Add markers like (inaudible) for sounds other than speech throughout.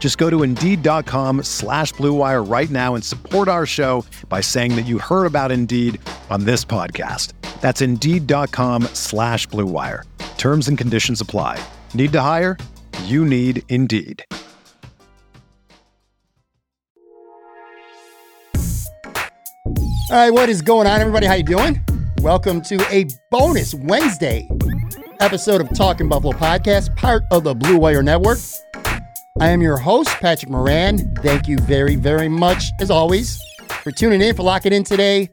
Just go to Indeed.com slash BlueWire right now and support our show by saying that you heard about Indeed on this podcast. That's Indeed.com slash BlueWire. Terms and conditions apply. Need to hire? You need Indeed. All right, what is going on, everybody? How you doing? Welcome to a bonus Wednesday episode of Talking Buffalo Podcast, part of the Blue Wire Network. I am your host, Patrick Moran. Thank you very, very much, as always, for tuning in, for locking in today.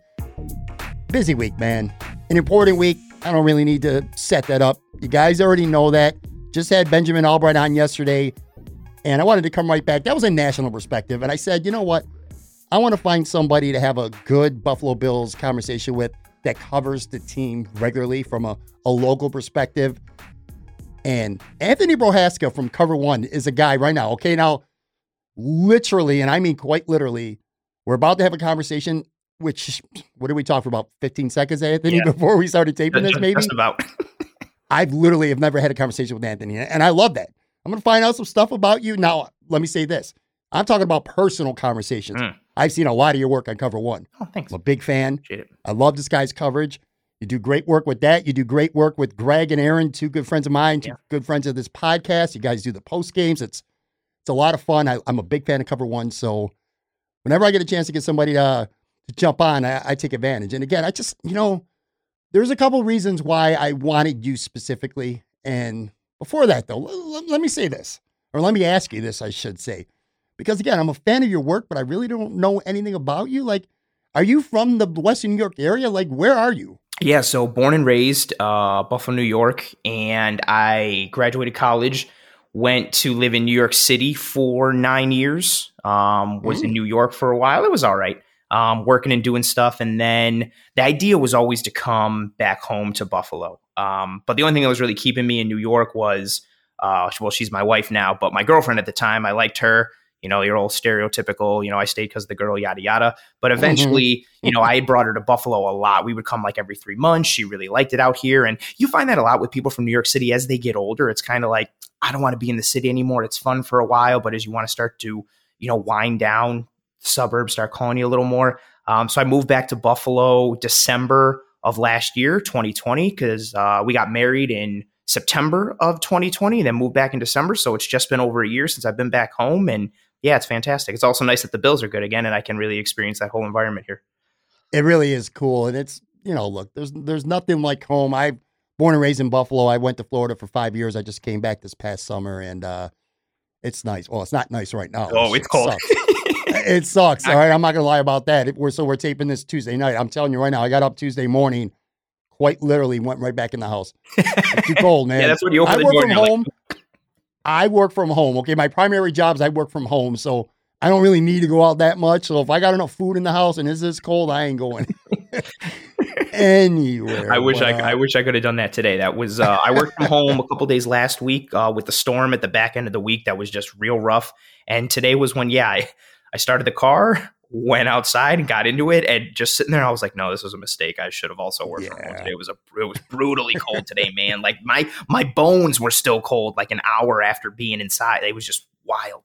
Busy week, man. An important week. I don't really need to set that up. You guys already know that. Just had Benjamin Albright on yesterday, and I wanted to come right back. That was a national perspective. And I said, you know what? I want to find somebody to have a good Buffalo Bills conversation with that covers the team regularly from a, a local perspective. And Anthony Prohaska from Cover One is a guy right now. Okay, now, literally, and I mean quite literally, we're about to have a conversation. Which, what did we talk for about 15 seconds, Anthony, Yeah. (laughs) before we started taping this? Maybe just about. (laughs) I've literally have never had a conversation with Anthony, and I love that. I'm going to find out some stuff about you. Now, let me say this: I'm talking about personal conversations. Mm. I've seen a lot of your work on Cover One. Oh, thanks. I'm a big fan. I love this guy's coverage. You do great work with that. You do great work with Greg and Aaron, two good friends of mine, two Yeah. good friends of this podcast. You guys do the post games. It's it's a lot of fun. I, I'm a big fan of Cover One, so whenever I get a chance to get somebody to, to jump on, I, I take advantage. And again, I just you know, there's a couple reasons why I wanted you specifically. And before that, though, l- l- let me say this, or let me ask you this, I should say, because again, I'm a fan of your work, but I really don't know anything about you. Like, are you from the Western New York area? Like, where are you? Yeah, so born and raised uh, Buffalo, New York, and I graduated college. Went to live in New York City for nine years. Um, was in New York for a while. It was all right. Um, working and doing stuff, and then the idea was always to come back home to Buffalo. Um, but the only thing that was really keeping me in New York was, uh, well, she's my wife now, but my girlfriend at the time. I liked her. You know, your old stereotypical. You know, I stayed because the girl, yada yada. But eventually, you know, I had brought her to Buffalo a lot. We would come like every three months. She really liked it out here. And you find that a lot with people from New York City as they get older. It's kind of like, I don't want to be in the city anymore. It's fun for a while, but as you want to start to, you know, wind down, suburbs start calling you a little more. Um, so I moved back to Buffalo December of last year, 2020, because uh, we got married in September of 2020 and then moved back in December. So it's just been over a year since I've been back home. And yeah, it's fantastic. It's also nice that the Bills are good again and I can really experience that whole environment here. It really is cool, and it's you know, look, there's there's nothing like home. I born and raised in Buffalo. I went to Florida for five years. I just came back this past summer, and uh, it's nice. Well, it's not nice right now. Oh, It it's cold. sucks. it sucks. (laughs) All right, I'm not gonna lie about that. We're so we're taping this Tuesday night. I'm telling you right now, I got up Tuesday morning, quite literally went right back in the house. It's too cold, (laughs) man. yeah, that's what you open I the work from you're like, home. I work from home. Okay, my primary job is I work from home, so I don't really need to go out that much. So if I got enough food in the house and it's this cold, I ain't going (laughs) anywhere. I wish But, I, I uh, wish I could have done that today. That was uh, I worked from home a couple days last week uh, with the storm at the back end of the week. That was just real rough. And today was when yeah, I, I started the car, went outside and got into it, and just sitting there, I was like, no, this was a mistake. I should have also worked from home today. It was a it was brutally cold today, man. Like my my bones were still cold, like an hour after being inside. It was just wild.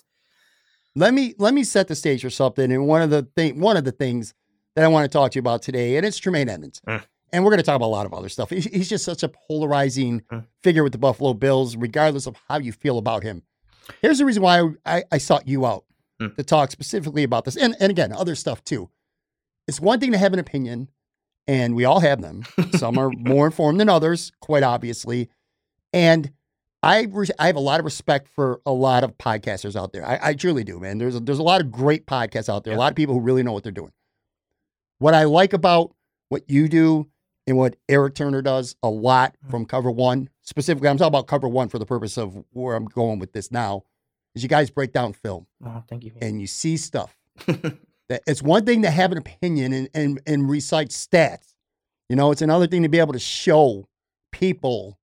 let me let me set the stage for something. And one of the thing one of the things that I want to talk to you about today, and it's Tremaine Edmunds. Mm. And we're going to talk about a lot of other stuff. He's just such a polarizing Mm. figure with the Buffalo Bills, regardless of how you feel about him. Here's the reason why I, I sought you out Mm. to talk specifically about this, and, and again, other stuff too. It's one thing to have an opinion, and we all have them. Some are (laughs) more informed than others, quite obviously. And I re- I have a lot of respect for a lot of podcasters out there. I, I truly do, man. There's a, there's a lot of great podcasts out there. A lot of people who really know what they're doing. What I like about what you do and what Eric Turner does a lot Mm-hmm. from Cover One, specifically, I'm talking about Cover One for the purpose of where I'm going with this now, is you guys break down film Oh, thank you. and you see stuff. (laughs) that it's one thing to have an opinion and, and, and recite stats. You know, it's another thing to be able to show people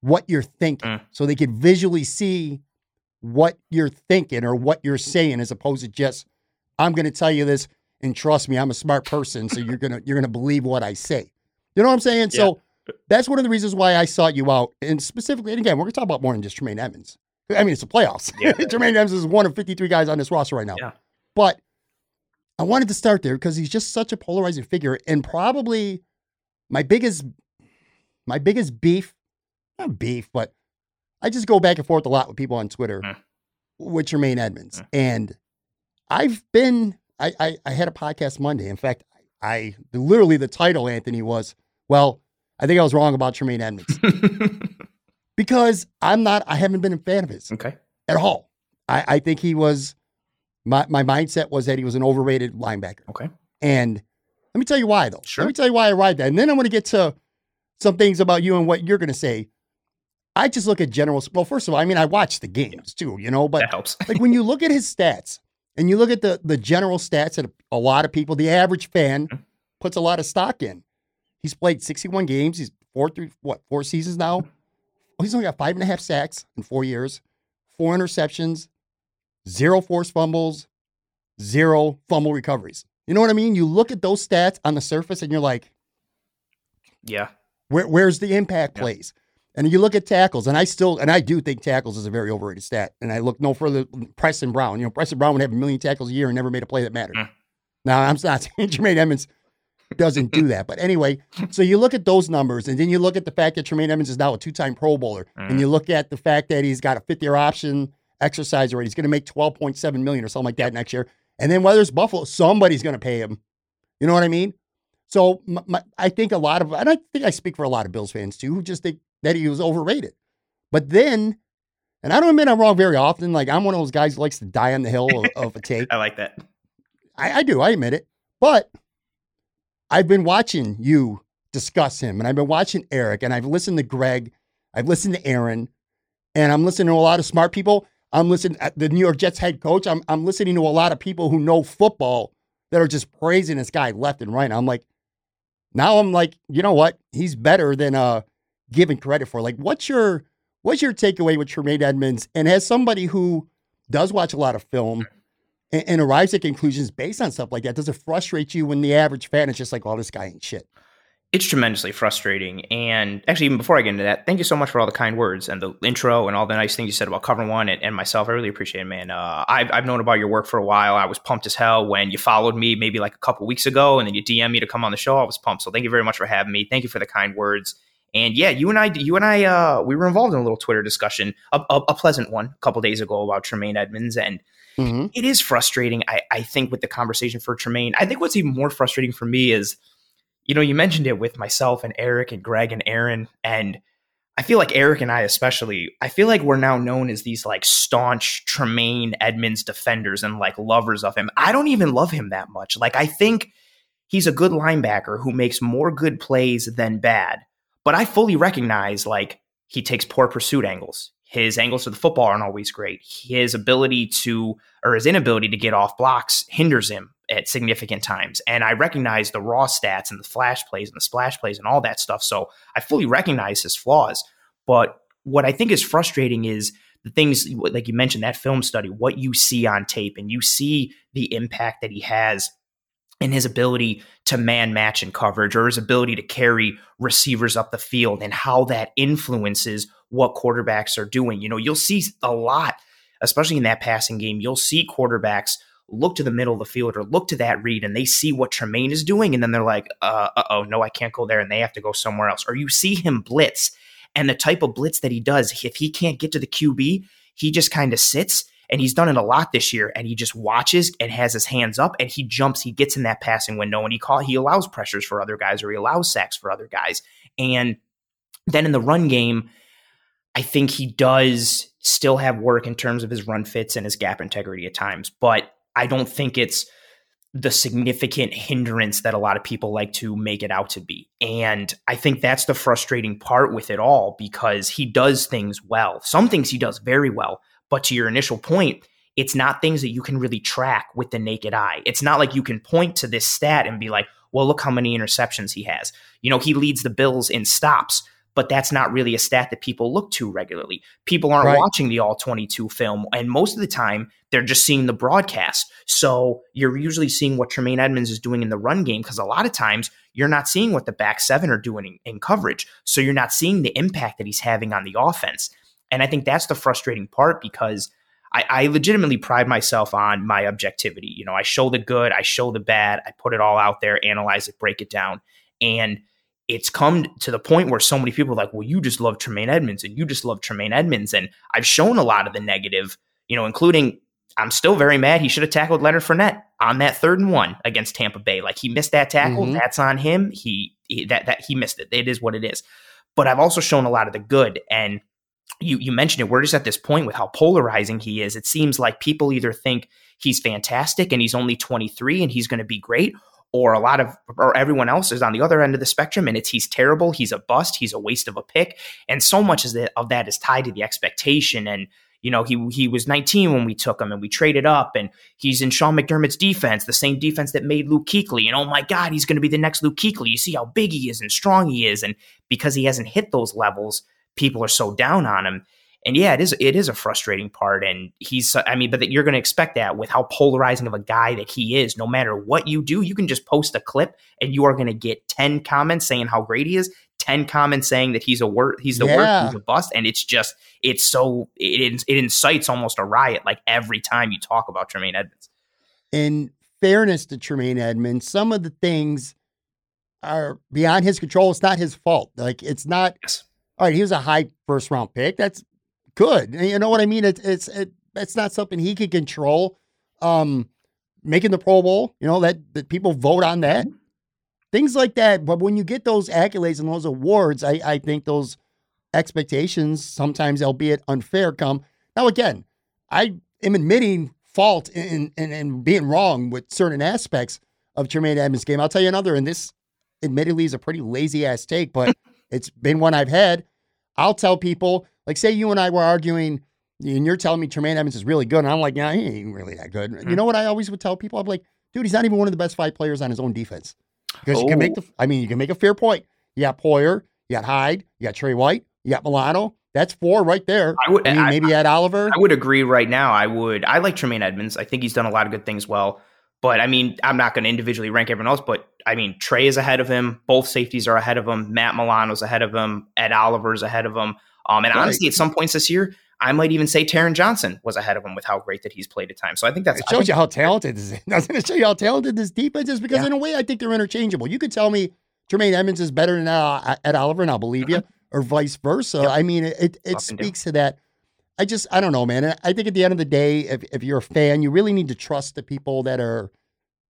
what you're thinking Mm. so they can visually see what you're thinking or what you're saying as opposed to just, I'm going to tell you this and trust me, I'm a smart person. So you're going to, you're going to believe what I say. You know what I'm saying? So that's one of the reasons why I sought you out. And specifically, and again, we're going to talk about more than just Tremaine Edmunds. I mean, it's the playoffs. Yeah. (laughs) Tremaine Edmunds is one of 53 guys on this roster right now. Yeah. But I wanted to start there because he's just such a polarizing figure. And probably my biggest, my biggest beef, not beef, but I just go back and forth a lot with people on Twitter Mm. with Tremaine Edmunds. Mm. And I've been, I, I, I had a podcast Monday. In fact, I literally the title, Anthony, was, well, I think I was wrong about Tremaine Edmunds (laughs) because I'm not, I haven't been a fan of his okay. at all. I, I think he was, my, my mindset was that he was an overrated linebacker. Okay. And let me tell you why, though. Sure. Let me tell you why I arrived at. And then I'm going to get to some things about you and what you're going to say. I just look at general. Well, first of all, I mean, I watch the games too, you know, but that helps. like when you look at his stats and you look at the the general stats that a lot of people, the average fan, Mm-hmm. puts a lot of stock in. He's played 61 games. He's four through what four seasons now. Oh, he's only got five and a half sacks in four years, four interceptions, zero forced fumbles, zero fumble recoveries. You know what I mean? You look at those stats on the surface and you're like, Yeah. where, where's the impact Yeah. plays? And you look at tackles, and I still, and I do think tackles is a very overrated stat. And I look no further, than Preston Brown. You know, Preston Brown would have a million tackles a year and never made a play that mattered. Mm. Now, I'm not (laughs) saying Tremaine Edmunds doesn't do that. But anyway, so you look at those numbers, and then you look at the fact that Tremaine Edmunds is now a two time Pro Bowler, and Mm. you look at the fact that he's got a fifth year option exercise rate. He's going to make 12.7 million or something like that next year. And then whether it's Buffalo, somebody's going to pay him. You know what I mean? So my, my, I think a lot of, and I think I speak for a lot of Bills fans too, who just think that he was overrated. But then, and I don't admit I'm wrong very often. Like I'm one of those guys who likes to die on the hill of, of a take. (laughs) I like that. I, I do, I admit it. But I've been watching you discuss him, and I've been watching Eric, and I've listened to Greg, I've listened to Aaron, and I'm listening to a lot of smart people. I'm listening at the New York Jets head coach. I'm I'm listening to a lot of people who know football that are just praising this guy left and right. I'm like, now I'm like, you know what? He's better than uh giving credit for. Like, what's your what's your takeaway with Tremaine Edmunds? And as somebody who does watch a lot of film and, and arrives at conclusions based on stuff like that, does it frustrate you when the average fan is just like, "Oh, this guy ain't shit"? It's tremendously frustrating. And actually, even before I get into that, thank you so much for all the kind words and the intro and all the nice things you said about Cover One and, and myself. I really appreciate it, man. Uh, I've, I've known about your work for a while. I was pumped as hell when you followed me maybe like a couple weeks ago and then you DM me to come on the show. I was pumped. So thank you very much for having me. Thank you for the kind words. And yeah, you and I, you and I, uh, we were involved in a little Twitter discussion, a, a, a pleasant one, a couple days ago about Tremaine Edmunds, and Mm-hmm. it is frustrating. I, I think with the conversation for Tremaine, I think what's even more frustrating for me is, you know, you mentioned it with myself and Eric and Greg and Aaron, and I feel like Eric and I especially, I feel like we're now known as these like staunch Tremaine Edmunds defenders and like lovers of him. I don't even love him that much. Like I think he's a good linebacker who makes more good plays than bad, but I fully recognize like he takes poor pursuit angles. His angles to the football aren't always great. His ability to, or his inability to get off blocks hinders him at significant times. And I recognize the raw stats and the flash plays and the splash plays and all that stuff. So I fully recognize his flaws. But what I think is frustrating is the things, like you mentioned, that film study, what you see on tape, and you see the impact that he has in his ability to man match in coverage or his ability to carry receivers up the field and how that influences what quarterbacks are doing. You know, you'll see a lot, especially in that passing game, you'll see quarterbacks look to the middle of the field or look to that read and they see what Tremaine is doing and then they're like, uh oh, no, I can't go there and they have to go somewhere else. Or you see him blitz and the type of blitz that he does, if he can't get to the QB, he just kind of sits And he's done it a lot this year. And he just watches and has his hands up and he jumps, he gets in that passing window and he call he allows pressures for other guys or he allows sacks for other guys. And then in the run game, I think he does still have work in terms of his run fits and his gap integrity at times, but I don't think it's the significant hindrance that a lot of people like to make it out to be. And I think that's the frustrating part with it all because he does things well. Some things he does very well, but to your initial point, it's not things that you can really track with the naked eye. It's not like you can point to this stat and be like, well, look how many interceptions he has. You know, he leads the Bills in stops, but that's not really a stat that people look to regularly. People aren't right. watching the all 22 film, and most of the time they're just seeing the broadcast. So you're usually seeing what Tremaine Edmunds is doing in the run game because a lot of times you're not seeing what the back seven are doing in, in coverage. So you're not seeing the impact that he's having on the offense. And I think that's the frustrating part because I, I, legitimately pride myself on my objectivity. You know, I show the good, I show the bad, I put it all out there, analyze it, break it down. And it's come to the point where so many people are like, well, you just love Tremaine Edmunds and you just love Tremaine Edmunds. And I've shown a lot of the negative, you know, including I'm still very mad. He should have tackled Leonard Fournette on that third and one against Tampa Bay. Like he missed that tackle. Mm-hmm. That's on him. He, he that that he missed it. It is what it is. But I've also shown a lot of the good. And you you mentioned it. We're just at this point with how polarizing he is. It seems like people either think he's fantastic and he's only 23 and he's going to be great, or a lot of or everyone else is on the other end of the spectrum and it's he's terrible he's a bust he's a waste of a pick and so much of that, is tied to the expectation and you know he he was 19 when we took him and we traded up and he's in Sean McDermott's defense the same defense that made Luke Kuechly and oh my god he's going to be the next Luke Kuechly. You see how big he is and strong he is and because he hasn't hit those levels people are so down on him and yeah, it is it is a frustrating part. And he's I mean, but you're going to expect that with how polarizing of a guy that he is. No matter what you do, you can just post a clip and you are going to get ten comments saying how great he is. 10 comments saying that he's a wor- he's the yeah. worst, he's a bust. And it's just, it's so, it, it incites almost a riot like every time you talk about Tremaine Edmunds. In fairness to Tremaine Edmunds, some of the things are beyond his control. It's not his fault. Like, it's not, yes. all right, he was a high first round pick. That's good. You know what I mean? It's it's it, it's not something he could control. Um, making the Pro Bowl, you know that that people vote on that, things like that. But when you get those accolades and those awards, I I think those expectations sometimes, albeit unfair, come. Now again, I am admitting fault in in, in being wrong with certain aspects of Tremaine Edmunds' game. I'll tell you another, and this admittedly is a pretty lazy ass take, but (laughs) it's been one I've had. I'll tell people like, say you and I were arguing, and you're telling me Tremaine Edmunds is really good, and I'm like, yeah, he ain't really that good. Mm-hmm. You know what I always would tell people? I'm like, dude, he's not even one of the best five players on his own defense. Because oh. you can make the, oh. I mean, you can make a fair point. You got Poyer, you got Hyde, you got Trey White, you got Milano. That's four right there. I would I mean, maybe I, add Oliver. I would agree right now. I would. I like Tremaine Edmunds. I think he's done a lot of good things well. But I mean, I'm not going to individually rank everyone else. But I mean, Trey is ahead of him. Both safeties are ahead of him. Matt Milano's ahead of him. Ed Oliver's ahead of him. Um, and right. honestly, at some points this year, I might even say Taron Johnson was ahead of him with how great that he's played at times. So I think that's it shows think, you how talented this is. (laughs) Doesn't it show you how talented this defense is? Because yeah. in a way, I think they're interchangeable. You could tell me Jermaine Edmunds is better than uh, Ed Oliver, and I'll believe you, mm-hmm. or vice versa. Yep. I mean, it it, it speaks to that. I just I don't know, man. I think at the end of the day, if if you're a fan, you really need to trust the people that are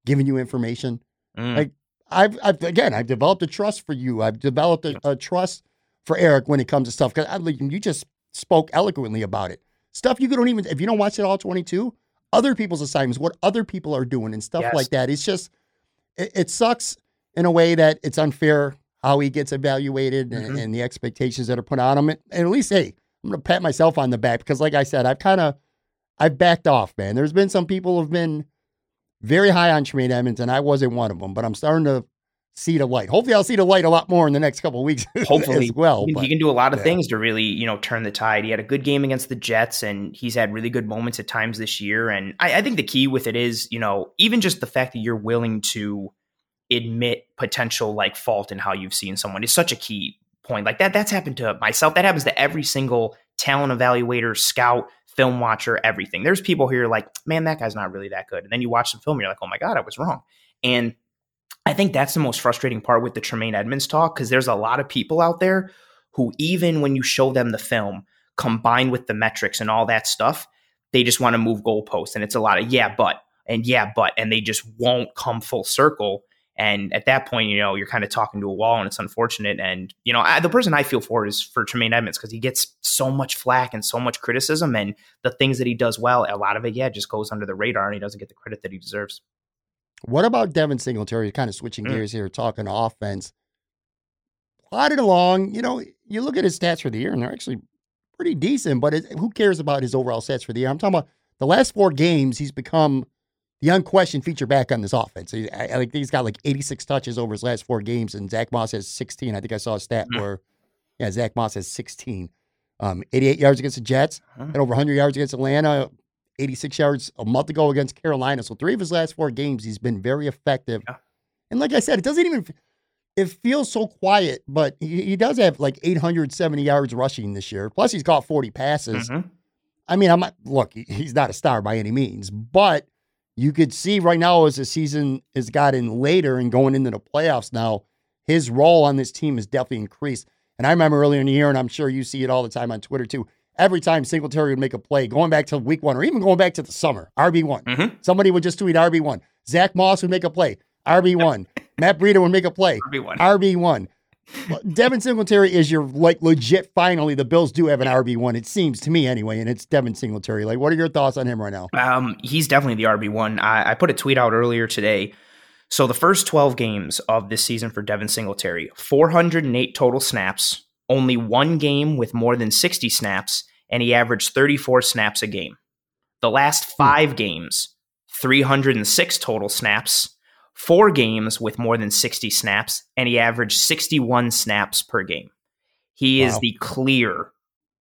giving you information. Mm. Like I've, I've again, I've developed a trust for you. I've developed a, a trust for Eric when it comes to stuff. Because you just spoke eloquently about it. Stuff you don't even if you don't watch it all 22, other people's assignments, what other people are doing and stuff yes. like that. It's just it, it, sucks in a way that it's unfair how he gets evaluated mm-hmm. and, and, the expectations that are put on him. And at least, hey, I'm gonna pat myself on the back because, like I said, I've kind of I've backed off, man. There's been some people who've been very high on Tremaine Edmunds, and I wasn't one of them. But I'm starting to see the light. Hopefully, I'll see the light a lot more in the next couple of weeks. (laughs) Hopefully, as well. He, but, he can do a lot of yeah. things to really, you know, turn the tide. He had a good game against the Jets, and he's had really good moments at times this year. And I, I think the key with it is, you know, even just the fact that you're willing to admit potential like fault in how you've seen someone is such a key point. Like that, that's happened to myself. That happens to every single talent evaluator, scout, film watcher, everything. There's people here like, man, that guy's not really that good. And then you watch the film, you're like, oh my God, I was wrong. And I think that's the most frustrating part with the Tremaine Edmunds talk because there's a lot of people out there who, even when you show them the film, combined with the metrics and all that stuff, they just want to move goalposts. And it's a lot of, yeah, but, and yeah, but, and they just won't come full circle. And at that point, you know, you're kind of talking to a wall and it's unfortunate. And, you know, I, the person I feel for is for Tremaine Edmunds because he gets so much flack and so much criticism. And the things that he does well, a lot of it, yeah, just goes under the radar and he doesn't get the credit that he deserves. What about Devin Singletary? Kind of switching mm. gears here, talking offense. Plodded along, you know, you look at his stats for the year and they're actually pretty decent, but it, who cares about his overall stats for the year? I'm talking about the last four games, he's become the unquestioned feature back on this offense. He, I, I think he's got like 86 touches over his last four games, and Zach Moss has 16. I think I saw a stat mm-hmm. where, yeah, Zach Moss has 16. Um, 88 yards against the Jets, mm-hmm. and over 100 yards against Atlanta, 86 yards a month ago against Carolina. So three of his last four games, he's been very effective. Yeah. And like I said, it doesn't even it feels so quiet, but he, he, does have like 870 yards rushing this year. Plus, he's caught 40 passes. Mm-hmm. I mean, I'm not look, he's not a star by any means, but you could see right now as the season has gotten later and going into the playoffs now, his role on this team has definitely increased. And I remember earlier in the year, and I'm sure you see it all the time on Twitter too. Every time Singletary would make a play, going back to week one or even going back to the summer, RB1. Mm-hmm. Somebody would just tweet RB1. Zach Moss would make a play, RB1. Matt Breida would make a play, RB1. RB1. Devin Singletary is your like legit. Finally, the Bills do have an RB one. It seems to me anyway, and it's Devin Singletary. Like, what are your thoughts on him right now? Um, he's definitely the RB one. I, I put a tweet out earlier today. So the first twelve games of this season for Devin Singletary, four hundred and eight total snaps. Only one game with more than sixty snaps, and he averaged thirty four snaps a game. The last hmm. five games, three hundred and six total snaps four games with more than 60 snaps, and he averaged 61 snaps per game. He wow. is the clear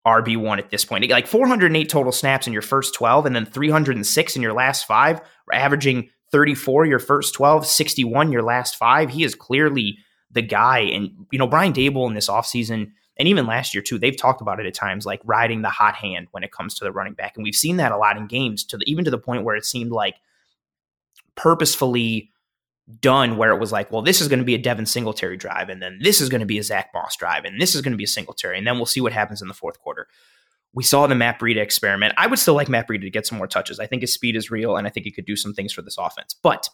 RB1 at this point. Like 408 total snaps in your first 12, and then 306 in your last five, averaging 34 your first 12, 61 your last five. He is clearly the guy. And, you know, Brian Daboll in this offseason, and even last year too, they've talked about it at times, like riding the hot hand when it comes to the running back. And we've seen that a lot in games, to the, even to the point where it seemed like purposefully done where it was like, well, this is going to be a Devin Singletary drive, and then this is going to be a Zach Moss drive, and this is going to be a Singletary, and then we'll see what happens in the fourth quarter. We saw the Matt Breida experiment. I would still like Matt Breida to get some more touches. I think his speed is real, and I think he could do some things for this offense. But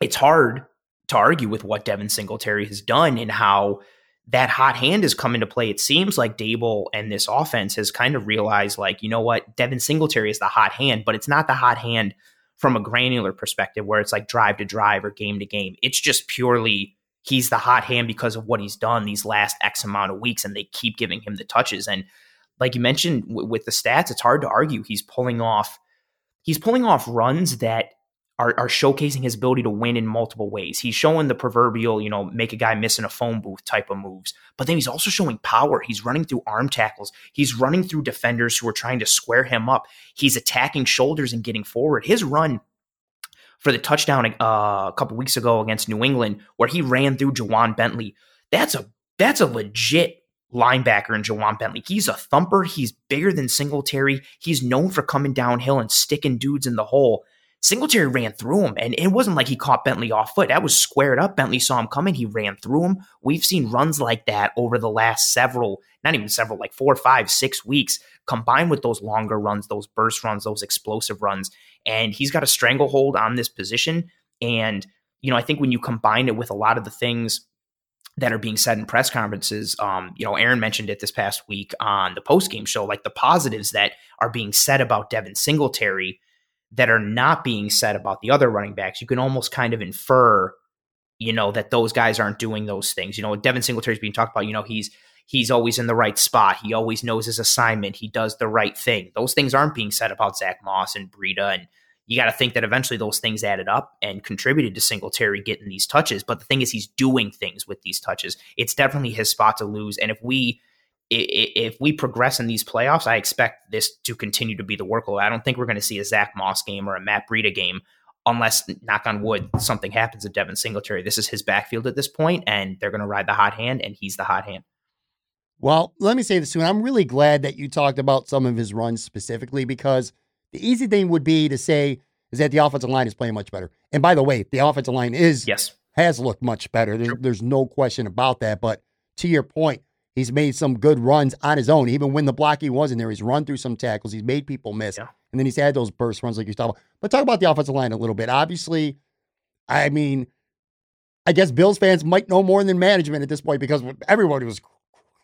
it's hard to argue with what Devin Singletary has done and how that hot hand has come into play. It seems like Daboll and this offense has kind of realized, like, you know what, Devin Singletary is the hot hand, but it's not the hot hand – from a granular perspective where it's like drive to drive or game to game. It's just purely he's the hot hand because of what he's done these last X amount of weeks, and they keep giving him the touches. And like you mentioned w- with the stats, it's hard to argue he's pulling off he's pulling off runs that are, are showcasing his ability to win in multiple ways. He's showing the proverbial, you know, make a guy miss in a phone booth type of moves, but then he's also showing power. He's running through arm tackles. He's running through defenders who are trying to square him up. He's attacking shoulders and getting forward. His run for the touchdown uh, a couple weeks ago against New England, where he ran through Ja'Whaun Bentley, that's a that's a legit linebacker in Ja'Whaun Bentley. He's a thumper. He's bigger than Singletary. He's known for coming downhill and sticking dudes in the hole. Singletary ran through him, and it wasn't like he caught Bentley off foot. That was squared up. Bentley saw him coming. He ran through him. We've seen runs like that over the last several, not even several, like four, five, six weeks, combined with those longer runs, those burst runs, those explosive runs. And he's got a stranglehold on this position. And, you know, I think when you combine it with a lot of the things that are being said in press conferences. Um, you know, Aaron mentioned it this past week on the post game show, like the positives that are being said about Devin Singletary that are not being said about the other running backs, you can almost kind of infer, you know, that those guys aren't doing those things. You know, Devin Singletary is being talked about, you know, he's he's always in the right spot. He always knows his assignment. He does the right thing. Those things aren't being said about Zach Moss and Breida. And you got to think that eventually those things added up and contributed to Singletary getting these touches. But the thing is, he's doing things with these touches. It's definitely his spot to lose. And if we if we progress in these playoffs, I expect this to continue to be the workload. I don't think we're going to see a Zach Moss game or a Matt Breida game unless, knock on wood, something happens to Devin Singletary. This is his backfield at this point, and they're going to ride the hot hand, and he's the hot hand. Well, let me say this too. And I'm really glad that you talked about some of his runs specifically because the easy thing would be to say is that the offensive line is playing much better. And by the way, the offensive line is yes has looked much better. There's, there's no question about that. But to your point, He's made some good runs on his own. Even when the blocking wasn't there, he's run through some tackles. He's made people miss. Yeah. and then he's had those burst runs like you talking about. But talk about the offensive line a little bit. Obviously, I mean, I guess Bills fans might know more than management at this point because everybody was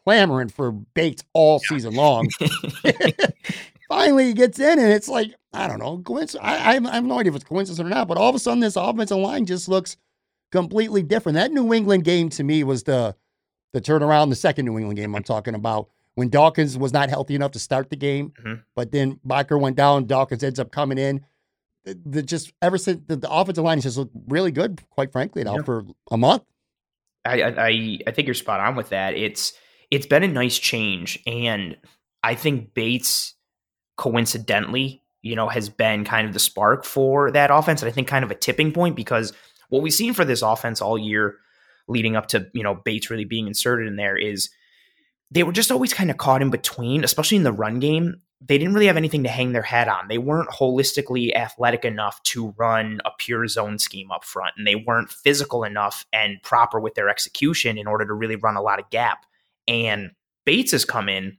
clamoring for Bates all season long. (laughs) (laughs) Finally, he gets in, and it's like I don't know, coincidence. I, I have no idea if it's coincidence or not, but all of a sudden, this offensive line just looks completely different. That New England game to me was the the turnaround. The second New England game I'm talking about when Dawkins was not healthy enough to start the game, mm-hmm. but then Bakker went down. Dawkins ends up coming in. The, the just ever since the, the, offensive line has just looked really good, quite frankly, now yeah. for a month. I, I I think you're spot on with that. It's it's been a nice change, and I think Bates coincidentally, you know, has been kind of the spark for that offense, and I think kind of a tipping point because what we've seen for this offense all year, leading up to you know Bates really being inserted in there, is they were just always kind of caught in between, especially in the run game. They didn't really have anything to hang their head on. They weren't holistically athletic enough to run a pure zone scheme up front, and they weren't physical enough and proper with their execution in order to really run a lot of gap. And Bates has come in,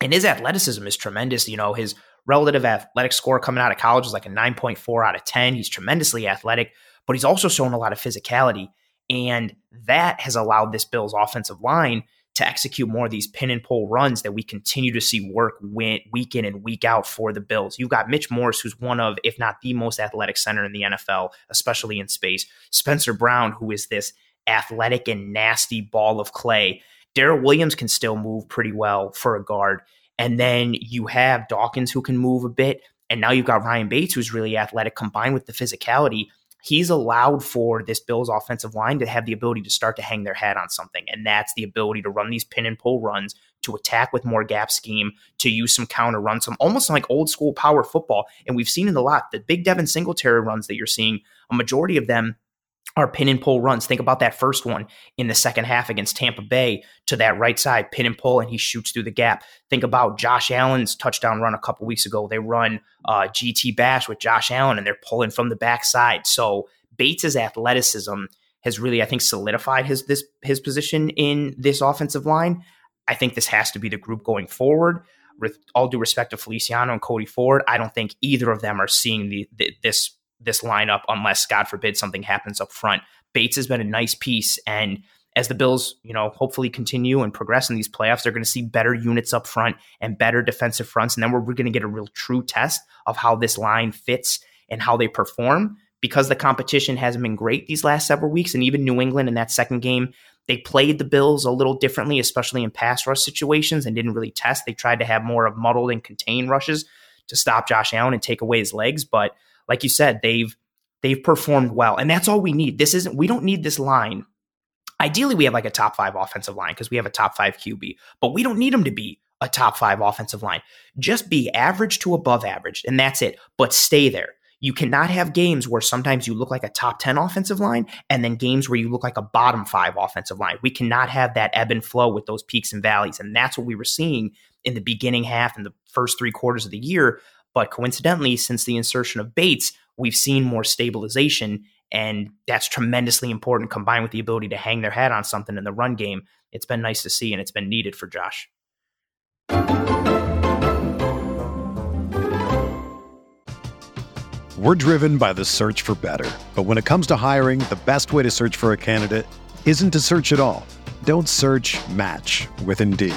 and his athleticism is tremendous. You know, his relative athletic score coming out of college is like a 9.4 out of 10. He's tremendously athletic, but he's also shown a lot of physicality. And that has allowed this Bills offensive line to execute more of these pin and pull runs that we continue to see work week in and week out for the Bills. You've got Mitch Morse, who's one of, if not the most athletic center in the NFL, especially in space. Spencer Brown, who is this athletic and nasty ball of clay. Daryl Williams can still move pretty well for a guard. And then you have Dawkins who can move a bit. And now you've got Ryan Bates, who's really athletic, combined with the physicality he's allowed for this Bills offensive line to have the ability to start to hang their hat on something. And that's the ability to run these pin and pull runs, to attack with more gap scheme, to use some counter runs, some almost like old school power football. And we've seen it a lot. The big Devin Singletary runs that you're seeing, a majority of them are pin and pull runs. Think about that first one in the second half against Tampa Bay to that right side, pin and pull, and he shoots through the gap. Think about Josh Allen's touchdown run a couple weeks ago. They run uh, GT bash with Josh Allen, and they're pulling from the backside. So Bates's athleticism has really, I think, solidified his this his position in this offensive line. I think this has to be the group going forward. With all due respect to Feliciano and Cody Ford, I don't think either of them are seeing the, the this this lineup unless, God forbid, something happens up front. Bates has been a nice piece. And as the Bills, you know, hopefully continue and progress in these playoffs, they're going to see better units up front and better defensive fronts. And then we're, we're going to get a real true test of how this line fits and how they perform because the competition hasn't been great these last several weeks. And even New England in that second game, they played the Bills a little differently, especially in pass rush situations and didn't really test. They tried to have more of muddled and contained rushes to stop Josh Allen and take away his legs. But like you said, they've they've performed well, and that's all we need. This isn't we don't need this line. Ideally, we have like a top five offensive line because we have a top five QB, but we don't need them to be a top five offensive line. Just be average to above average, and that's it. But stay there. You cannot have games where sometimes you look like a top 10 offensive line and then games where you look like a bottom five offensive line. We cannot have that ebb and flow with those peaks and valleys. And that's what we were seeing in the beginning half and the first three quarters of the year but coincidentally, since the insertion of Bates, we've seen more stabilization. And that's tremendously important combined with the ability to hang their hat on something in the run game. It's been nice to see, and it's been needed for Josh. We're driven by the search for better. But when it comes to hiring, the best way to search for a candidate isn't to search at all. Don't search match with Indeed.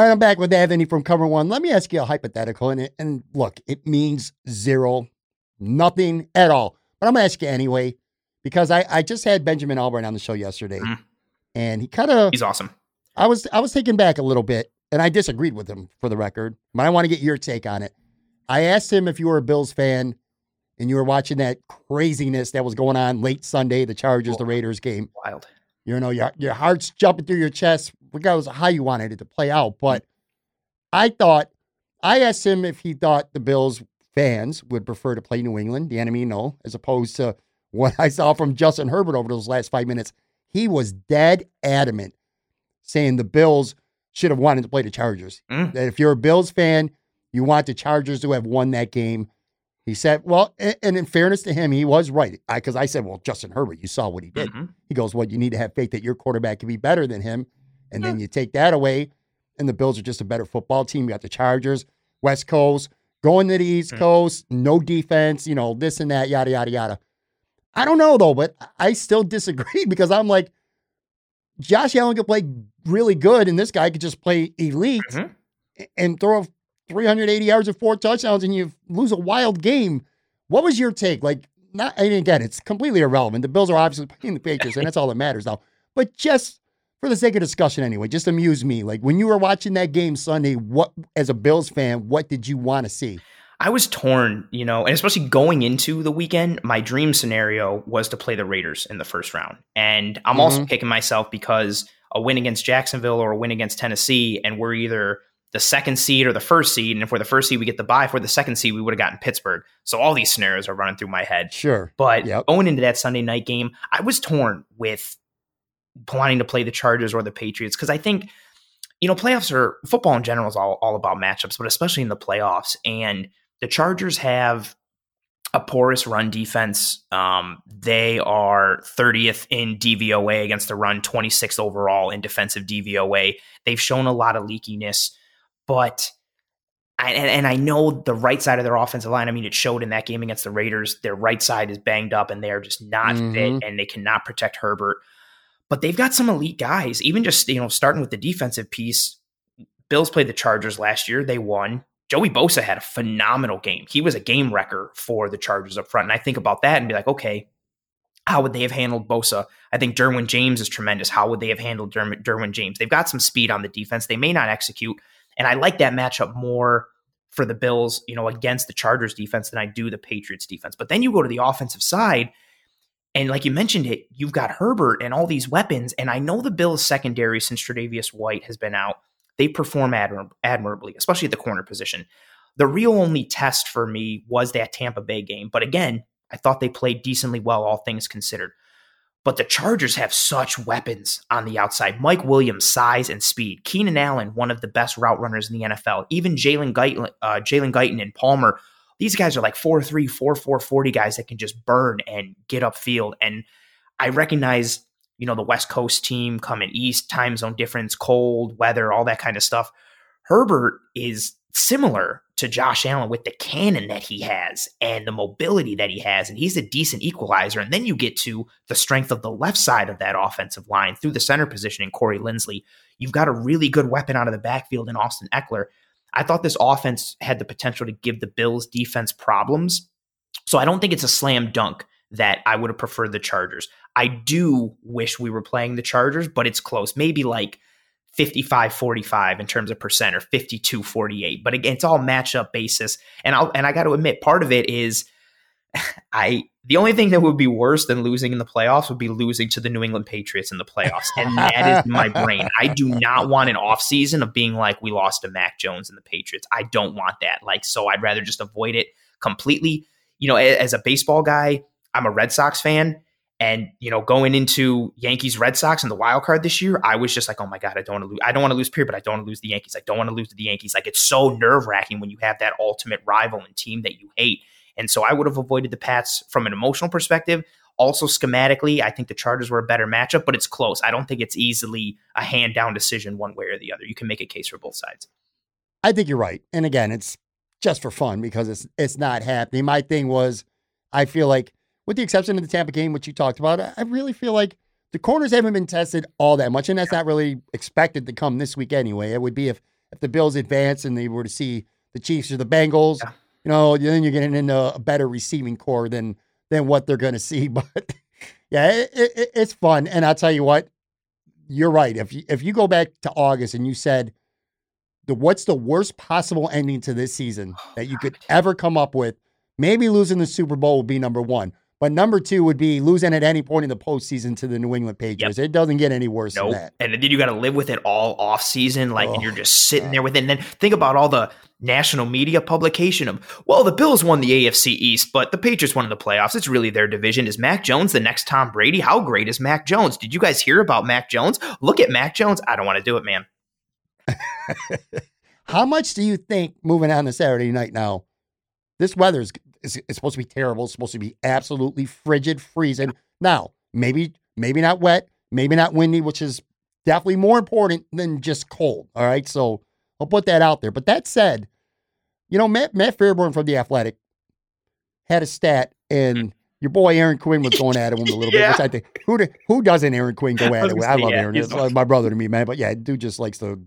All right, I'm back with Anthony from Cover One. Let me ask you a hypothetical, and, it, and look, it means zero, nothing at all. But I'm gonna ask you anyway because I, I just had Benjamin Albright on the show yesterday, Mhm. and he kind of He's awesome. I was I was taken back a little bit, and I disagreed with him for the record. But I want to get your take on it. I asked him if you were a Bills fan and you were watching that craziness that was going on late Sunday, the Chargers, the Raiders game. Wild. You know, your your heart's jumping through your chest, regardless of how you wanted it to play out. But I thought I asked him if he thought the Bills fans would prefer to play New England, the enemy, no, as opposed to what I saw from Justin Herbert over those last five minutes. He was dead adamant saying the Bills should have wanted to play the Chargers. Mm. That if you're a Bills fan, you want the Chargers to have won that game. He said, well, a- and in fairness to him, he was right. Because I, said, well, Justin Herbert, you saw what he did. Mhm. He goes, well, you need to have faith that your quarterback can be better than him. And then you take that away, and the Bills are just a better football team. You got the Chargers, West Coast, going to the East Mm. Coast, no defense, you know, this and that, yada, yada, yada. I don't know, though, but I still (laughs) disagree because I'm like, Josh Allen could play really good, and this guy could just play elite Mhm. and throw 380 yards and four touchdowns, and you lose a wild game. What was your take? Like, not and again, it's completely irrelevant. The Bills are obviously (laughs) playing the Patriots, and that's all that matters now. But just for the sake of discussion, anyway, just amuse me. Like when you were watching that game Sunday, what as a Bills fan, what did you want to see? I was torn, you know, and especially going into the weekend, my dream scenario was to play the Raiders in the first round. And I'm also mm-hmm. kicking myself because a win against Jacksonville or a win against Tennessee, and we're either the second seed or the first seed. And if we're the first seed, we get the bye. If we're the second seed, we would have gotten Pittsburgh. So all these scenarios are running through my head. Sure. But Yep. going into that Sunday night game, I was torn with wanting to play the Chargers or the Patriots because I think, you know, playoffs are football in general is all, all about matchups, but especially in the playoffs. And the Chargers have a porous run defense. Um, they are 30th in DVOA against the run, 26th overall in defensive DVOA. They've shown a lot of leakiness, but I, and, and I know the right side of their offensive line. I mean, it showed in that game against the Raiders. Their right side is banged up and they are just not Mhm. fit and they cannot protect Herbert. But they've got some elite guys, even just, you know, starting with the defensive piece. Bills played the Chargers last year. They won. Joey Bosa had a phenomenal game. He was a game wrecker for the Chargers up front. And I think about that and be like, okay, how would they have handled Bosa? I think Derwin James is tremendous. How would they have handled Derwin James? They've got some speed on the defense. They may not execute. And I like that matchup more for the Bills, you know, against the Chargers defense than I do the Patriots defense. But then you go to the offensive side, and like you mentioned it, you've got Herbert and all these weapons. And I know the Bills secondary since Tre'Davious White has been out, they perform admir- admirably, especially at the corner position. The real only test for me was that Tampa Bay game. But again, I thought they played decently well, all things considered. But the Chargers have such weapons on the outside. Mike Williams, size and speed. Keenan Allen, one of the best route runners in the NFL. Even Jalen Guyton, uh, Jalen Guyton and Palmer. These guys are like 4-3, 4-4, 40 guys that can just burn and get upfield. And I recognize, you know, the West Coast team coming east, time zone difference, cold, weather, all that kind of stuff. Herbert is similar to Josh Allen with the cannon that he has and the mobility that he has, and he's a decent equalizer. And then you get to the strength of the left side of that offensive line through the center position in Corey Linsley. You've got a really good weapon out of the backfield in Austin Ekeler. I thought this offense had the potential to give the Bills defense problems. So I don't think it's a slam dunk that I would have preferred the Chargers. I do wish we were playing the Chargers, but it's close. Maybe like 55 45 in terms of percent or 52 48. But again, it's all matchup basis. And I'll and I got to admit, part of it is (laughs) I the only thing that would be worse than losing in the playoffs would be losing to the New England Patriots in the playoffs. And that is my (laughs) brain. I do not want an offseason of being like we lost to Mac Jones and the Patriots. I don't want that. Like so I'd rather just avoid it completely. You know, as a baseball guy, I'm a Red Sox fan. And you know, going into Yankees Red Sox and the wild card this year, I was just like, oh my god, I don't want to lose. I don't want to lose period, but I don't want to lose the Yankees. I don't want to lose to the Yankees. Like it's so nerve wracking when you have that ultimate rival and team that you hate. And so I would have avoided the Pats from an emotional perspective. Also, schematically, I think the Chargers were a better matchup, but it's close. I don't think it's easily a hand down decision one way or the other. You can make a case for both sides. I think you're right. And again, it's just for fun because it's it's not happening. My thing was, I feel like with the exception of the Tampa game, which you talked about, I really feel like the corners haven't been tested all that much, and that's not really expected to come this week anyway. It would be if if the Bills advance and they were to see the Chiefs or the Bengals, yeah. you know, then you're getting into a better receiving core than than what they're going to see. (laughs) But yeah, it, it, it's fun, and I'll tell you what, you're right. If you, if you go back to August and you said the what's the worst possible ending to this season oh, that you could ever come up with, maybe losing the Super Bowl would be number one. But number two would be losing at any point in the postseason to the New England Patriots. Yep. It doesn't get any worse nope. than that. And then you got to live with it all off season, like, oh, and you're oh, just sitting God. there with it. And then think about all the national media publication of, well, the Bills won the AFC East, but the Patriots won in the playoffs. It's really their division. Is Mac Jones the next Tom Brady? How great is Mac Jones? Did you guys hear about Mac Jones? Look at Mac Jones. I don't want to do it, man. (laughs) How much do you think moving on to Saturday night now? This weather is it's, it's supposed to be terrible. It's supposed to be absolutely frigid, freezing. Now, maybe maybe not wet, maybe not windy, which is definitely more important than just cold. All right, so I'll put that out there. But that said, you know, Matt, Matt Fairburn from the Athletic had a stat, and your boy Aaron Quinn was going at him a little yeah. bit. Which (laughs) I think who who doesn't Aaron Quinn go (laughs) at it? I, I love yeah, Aaron. It's like my brother to me, man. But yeah, dude just likes to.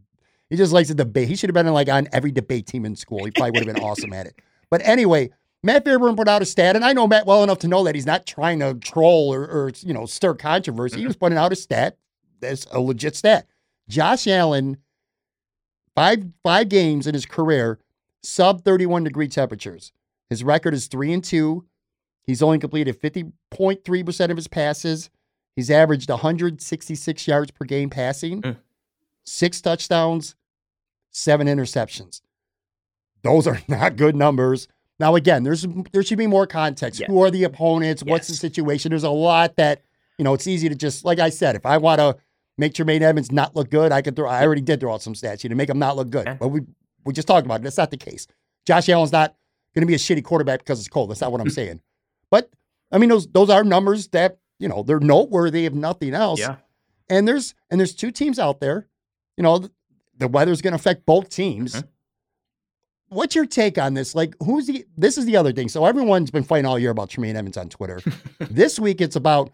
He just likes to debate. He should have been like on every debate team in school. He probably would have been awesome at it. But anyway, Matt Fairburn put out a stat, and I know Matt well enough to know that he's not trying to troll or, or you know stir controversy. He was putting out a stat that's a legit stat. Josh Allen, five five games in his career, sub 31 degree temperatures. His record is three and two. He's only completed 50.3% of his passes. He's averaged 166 yards per game passing, mm. six touchdowns, seven interceptions. Those are (laughs) not good numbers now, again, there's there should be more context. Who are the opponents? Yes. What's the situation? There's a lot that you know. It's easy to just like I said. If I want to make Tremaine Edmunds not look good, I could throw. I already did throw out some stats here to make him not look good. Yeah. But we we just talked about it. That's not the case. Josh Allen's not going to be a shitty quarterback because it's cold. That's not what I'm (laughs) saying. But I mean, those those are numbers that you know they're noteworthy if nothing else. Yeah. And there's and there's two teams out there. You know, the, the weather's going to affect both teams. Mm-hmm what's your take on this? Like, who's the? This is the other thing. So everyone's been fighting all year about Tremaine Edmunds on Twitter. (laughs) this week, it's about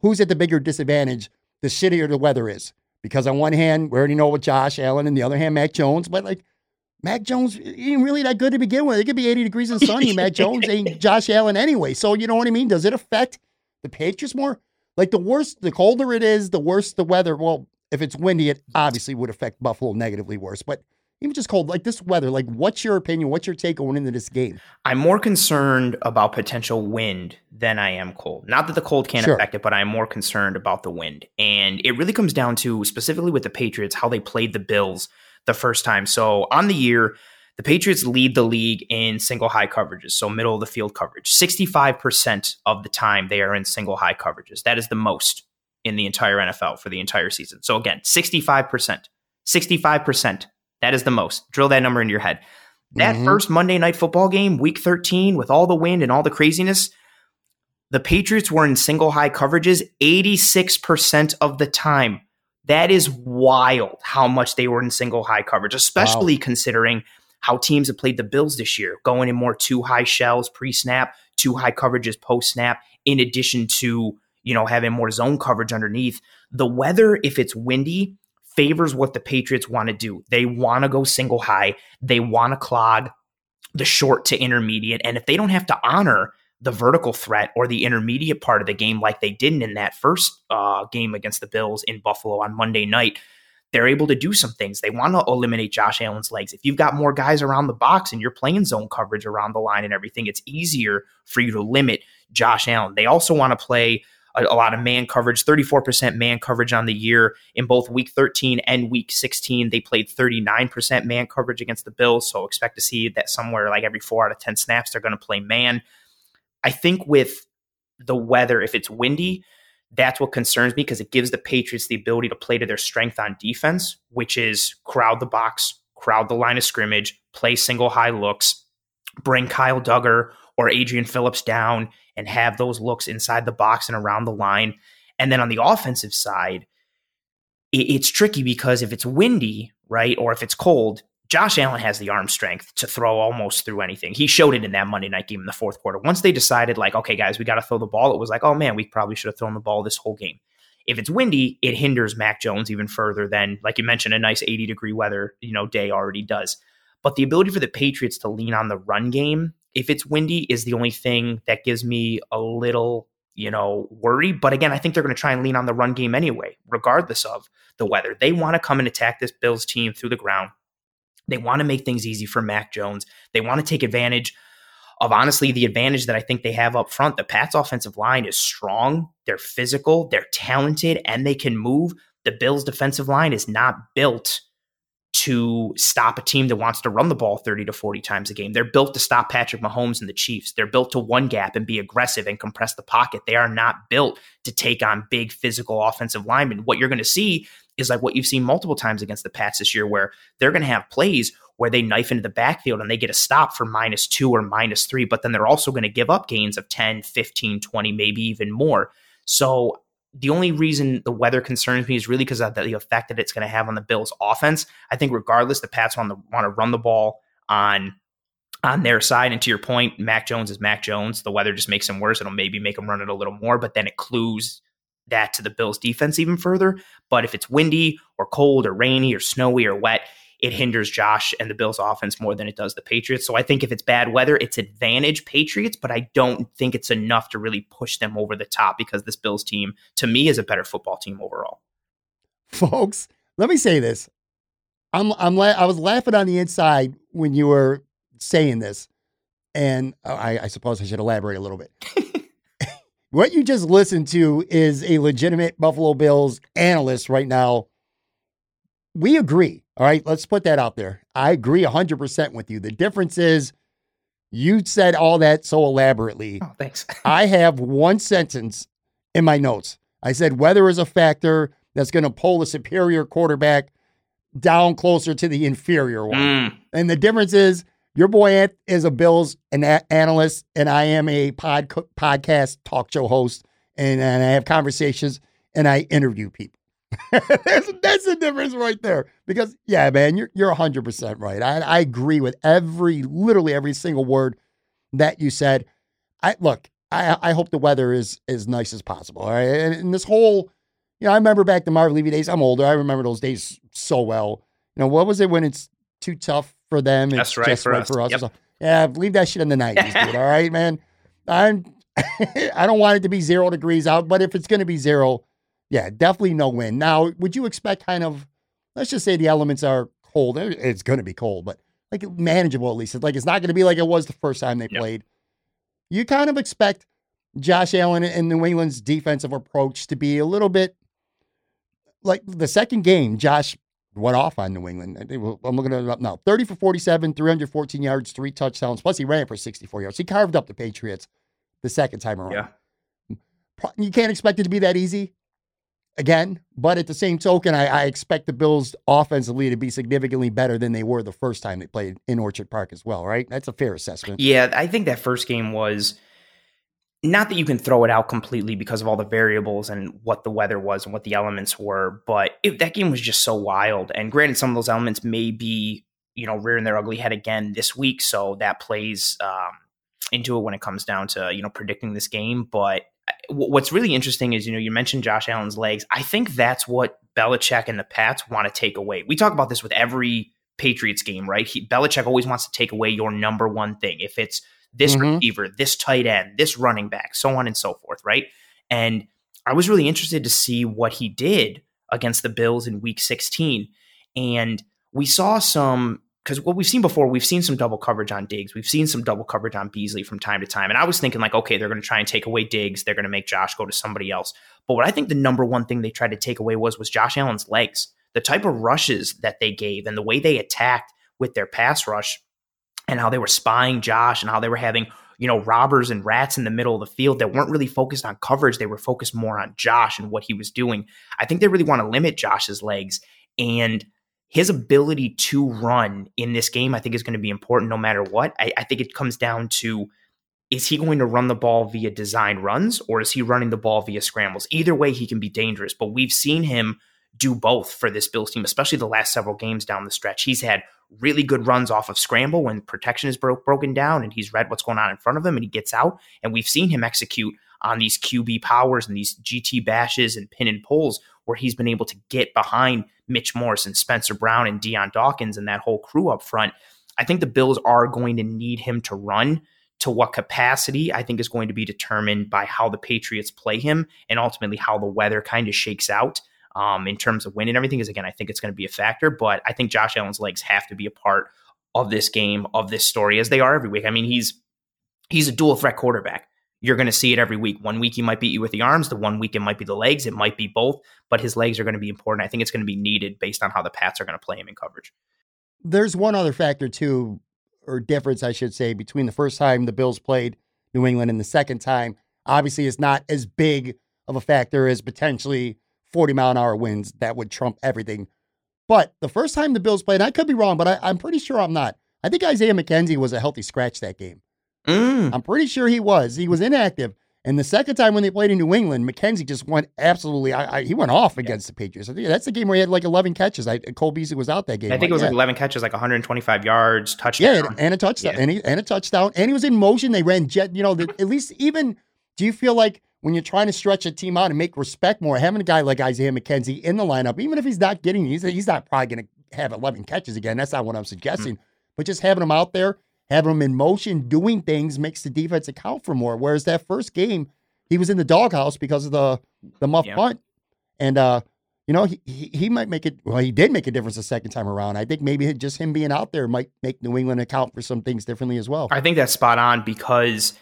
who's at the bigger disadvantage the shittier the weather is. Because on one hand, we already know what Josh Allen, and the other hand, Mac Jones. But like, Mac Jones ain't really that good to begin with. It could be 80 degrees and sunny. (laughs) Mac Jones ain't Josh Allen anyway. So you know what I mean? Does it affect the Patriots more? Like the worse, the colder it is, the worse the weather. Well, if it's windy, it obviously would affect Buffalo negatively worse. But even just cold, like this weather, like what's your opinion? What's your take going into this game? I'm more concerned about potential wind than I am cold. Not that the cold can't sure. affect it, but I'm more concerned about the wind. And it really comes down to specifically with the Patriots, how they played the Bills the first time. So on the year, the Patriots lead the league in single high coverages, so middle of the field coverage. 65% of the time they are in single high coverages. That is the most in the entire NFL for the entire season. So again, 65%. 65% that is the most. Drill that number into your head. That mm-hmm. first Monday night football game, week 13, with all the wind and all the craziness, the Patriots were in single high coverages 86% of the time. That is wild how much they were in single high coverage, especially wow. considering how teams have played the Bills this year, going in more two high shells pre snap, two high coverages post snap, in addition to, you know, having more zone coverage underneath. The weather, if it's windy, favors what the Patriots want to do. They want to go single high, they want to clog the short to intermediate. And if they don't have to honor the vertical threat or the intermediate part of the game like they didn't in that first uh, game against the Bills in Buffalo on Monday night. They're able to do some things. They want to eliminate Josh Allen's legs. If you've got more guys around the box and you're playing zone coverage around the line and everything, it's easier for you to limit Josh Allen. They also want to play a, a, lot of man coverage, 34% man coverage on the year in both week 13 and week 16. They played 39% man coverage against the Bills. So expect to see that somewhere like every four out of 10 snaps, they're going to play man. I think with the weather, if it's windy, that's what concerns me because it gives the Patriots the ability to play to their strength on defense, which is crowd the box, crowd the line of scrimmage, play single high looks, bring Kyle Dugger or Adrian Phillips down and have those looks inside the box and around the line. And then on the offensive side, it's tricky because if it's windy, right, or if it's cold, Josh Allen has the arm strength to throw almost through anything. He showed it in that Monday night game in the fourth quarter. Once they decided, like, okay, guys, we got to throw the ball, it was like, oh man, we probably should have thrown the ball this whole game. If it's windy, it hinders Mac Jones even further than, like you mentioned, a nice 80 degree weather, you know, day already does. But the ability for the Patriots to lean on the run game, if it's windy, is the only thing that gives me a little, you know, worry. But again, I think they're going to try and lean on the run game anyway, regardless of the weather. They want to come and attack this Bills team through the ground. They want to make things easy for Mac Jones. They want to take advantage of honestly the advantage that I think they have up front. The Pats offensive line is strong, they're physical, they're talented, and they can move. The Bills defensive line is not built to stop a team that wants to run the ball 30 to 40 times a game. They're built to stop Patrick Mahomes and the Chiefs. They're built to one gap and be aggressive and compress the pocket. They are not built to take on big physical offensive linemen. What you're going to see is like what you've seen multiple times against the Pats this year, where they're going to have plays where they knife into the backfield and they get a stop for minus two or minus three, but then they're also going to give up gains of 10, 15, 20, maybe even more. So the only reason the weather concerns me is really because of the effect that it's going to have on the Bills' offense. I think regardless, the Pats want to want to run the ball on on their side. And to your point, Mac Jones is Mac Jones. The weather just makes him worse. It'll maybe make him run it a little more, but then it clues that to the Bills' defense even further. But if it's windy or cold or rainy or snowy or wet, it hinders Josh and the Bills offense more than it does the Patriots. So I think if it's bad weather, it's advantage Patriots, but I don't think it's enough to really push them over the top because this Bills team, to me, is a better football team overall. Folks, let me say this. I'm I'm la- I was laughing on the inside when you were saying this, and I, I suppose I should elaborate a little bit. (laughs) what you just listened to is a legitimate Buffalo Bills analyst right now. We agree all right, let's put that out there. I agree 100% with you. The difference is you said all that so elaborately. Oh, thanks. (laughs) I have one sentence in my notes. I said weather is a factor that's going to pull the superior quarterback down closer to the inferior one. Mm. And the difference is your boy is a Bills an analyst, and I am a pod, podcast talk show host, and, and I have conversations and I interview people. (laughs) that's, that's the difference right there. Because yeah, man, you're you're hundred percent right. I, I agree with every literally every single word that you said. I look, I I hope the weather is as nice as possible. All right. And, and this whole, you know, I remember back the Marv Levy days. I'm older. I remember those days so well. You know, what was it when it's too tough for them? It's That's right just for right us. for us. Yep. So, yeah, leave that shit in the nineties, dude. All right, man. I'm (laughs) I don't want it to be zero degrees out, but if it's gonna be zero, yeah, definitely no win. Now, would you expect kind of, let's just say the elements are cold. Eh, it's going to be cold, but like manageable at least. It's like it's not going to be like it was the first time they yep. played. You kind of expect Josh Allen and New England's defensive approach to be a little bit like the second game. Josh went off on New England. I'm looking at it up now. 30 for 47, 314 yards, three touchdowns. Plus, he ran for 64 yards. He carved up the Patriots the second time around. Yeah. You can't expect it to be that easy again. But at the same token, I, I, expect the Bills offensively to be significantly better than they were the first time they played in Orchard Park as well, right? That's a fair assessment. Yeah, I think that first game was not that you can throw it out completely because of all the variables and what the weather was and what the elements were, but it, that game was just so wild. And granted, some of those elements may be, you know, rearing their ugly head again this week, so that plays um, into it when it comes down to you know predicting this game. But what's really interesting is, you know, you mentioned Josh Allen's legs. I think that's what Belichick and the Pats want to take away. We talk about this with every Patriots game, right? He, Belichick always wants to take away your number one thing. If it's this mm-hmm. receiver, this tight end, this running back, so on and so forth, right? And I was really interested to see what he did against the Bills in week 16. And we saw some because what we've seen before, we've seen some double coverage on Diggs. We've seen some double coverage on Beasley from time to time. And I was thinking, like, okay, they're going to try and take away Diggs. They're going to make Josh go to somebody else. But what I think the number one thing they tried to take away was was Josh Allen's legs. The type of rushes that they gave and the way they attacked with their pass rush and how they were spying Josh and how they were having, you know, robbers and rats in the middle of the field that weren't really focused on coverage. They were focused more on Josh and what he was doing. I think they really want to limit Josh's legs. And his ability to run in this game, I think, is going to be important no matter what. I, I, think it comes down to is he going to run the ball via design runs or is he running the ball via scrambles? Either way, he can be dangerous, but we've seen him do both for this Bills team, especially the last several games down the stretch. He's had really good runs off of scramble when protection is bro- broken down and he's read what's going on in front of him and he gets out. And we've seen him execute on these QB powers and these GT bashes and pin and pulls where he's been able to get behind Mitch Morse and Spencer Brown and Dion Dawkins and that whole crew up front. I think the Bills are going to need him to run. To what capacity, I think, is going to be determined by how the Patriots play him and ultimately how the weather kind of shakes out um, in terms of winning and everything. Is again, I think it's going to be a factor, but I think Josh Allen's legs have to be a part of this game, of this story, as they are every week. I mean, he's he's a dual threat quarterback you're going to see it every week. One week he might beat you with the arms, the one week it might be the legs, it might be both, but his legs are going to be important. I think it's going to be needed based on how the Pats are going to play him in coverage. There's one other factor too, or difference, I should say, between the first time the Bills played New England and the second time. Obviously, it's not as big of a factor as potentially 40 mile an hour winds that would trump everything. But the first time the Bills played, I could be wrong, but I, I'm pretty sure I'm not. I think Isaiah McKenzie was a healthy scratch that game. Mm. I'm pretty sure he was. He was inactive. And the second time when they played in New England, McKenzie just went absolutely. I, I, he went off against the Patriots. I think that's the game where he had like 11 catches. I, Cole Beasley was out that game. I think it was yeah. like 11 catches, like 125 yards, touchdown. Yeah, and a touchdown, yeah. and, he, and a touchdown, and he was in motion. They ran jet. You know, the, at least even. Do you feel like when you're trying to stretch a team out and make respect more, having a guy like Isaiah McKenzie in the lineup, even if he's not getting, he's he's not probably going to have 11 catches again. That's not what I'm suggesting. Mm-hmm. But just having him out there having him in motion doing things makes the defense account for more. Whereas that first game, he was in the doghouse because of the the muff yeah. punt, and uh, you know he, he, he might make it. Well, he did make a difference the second time around. I think maybe just him being out there might make New England account for some things differently as well. I think that's spot on because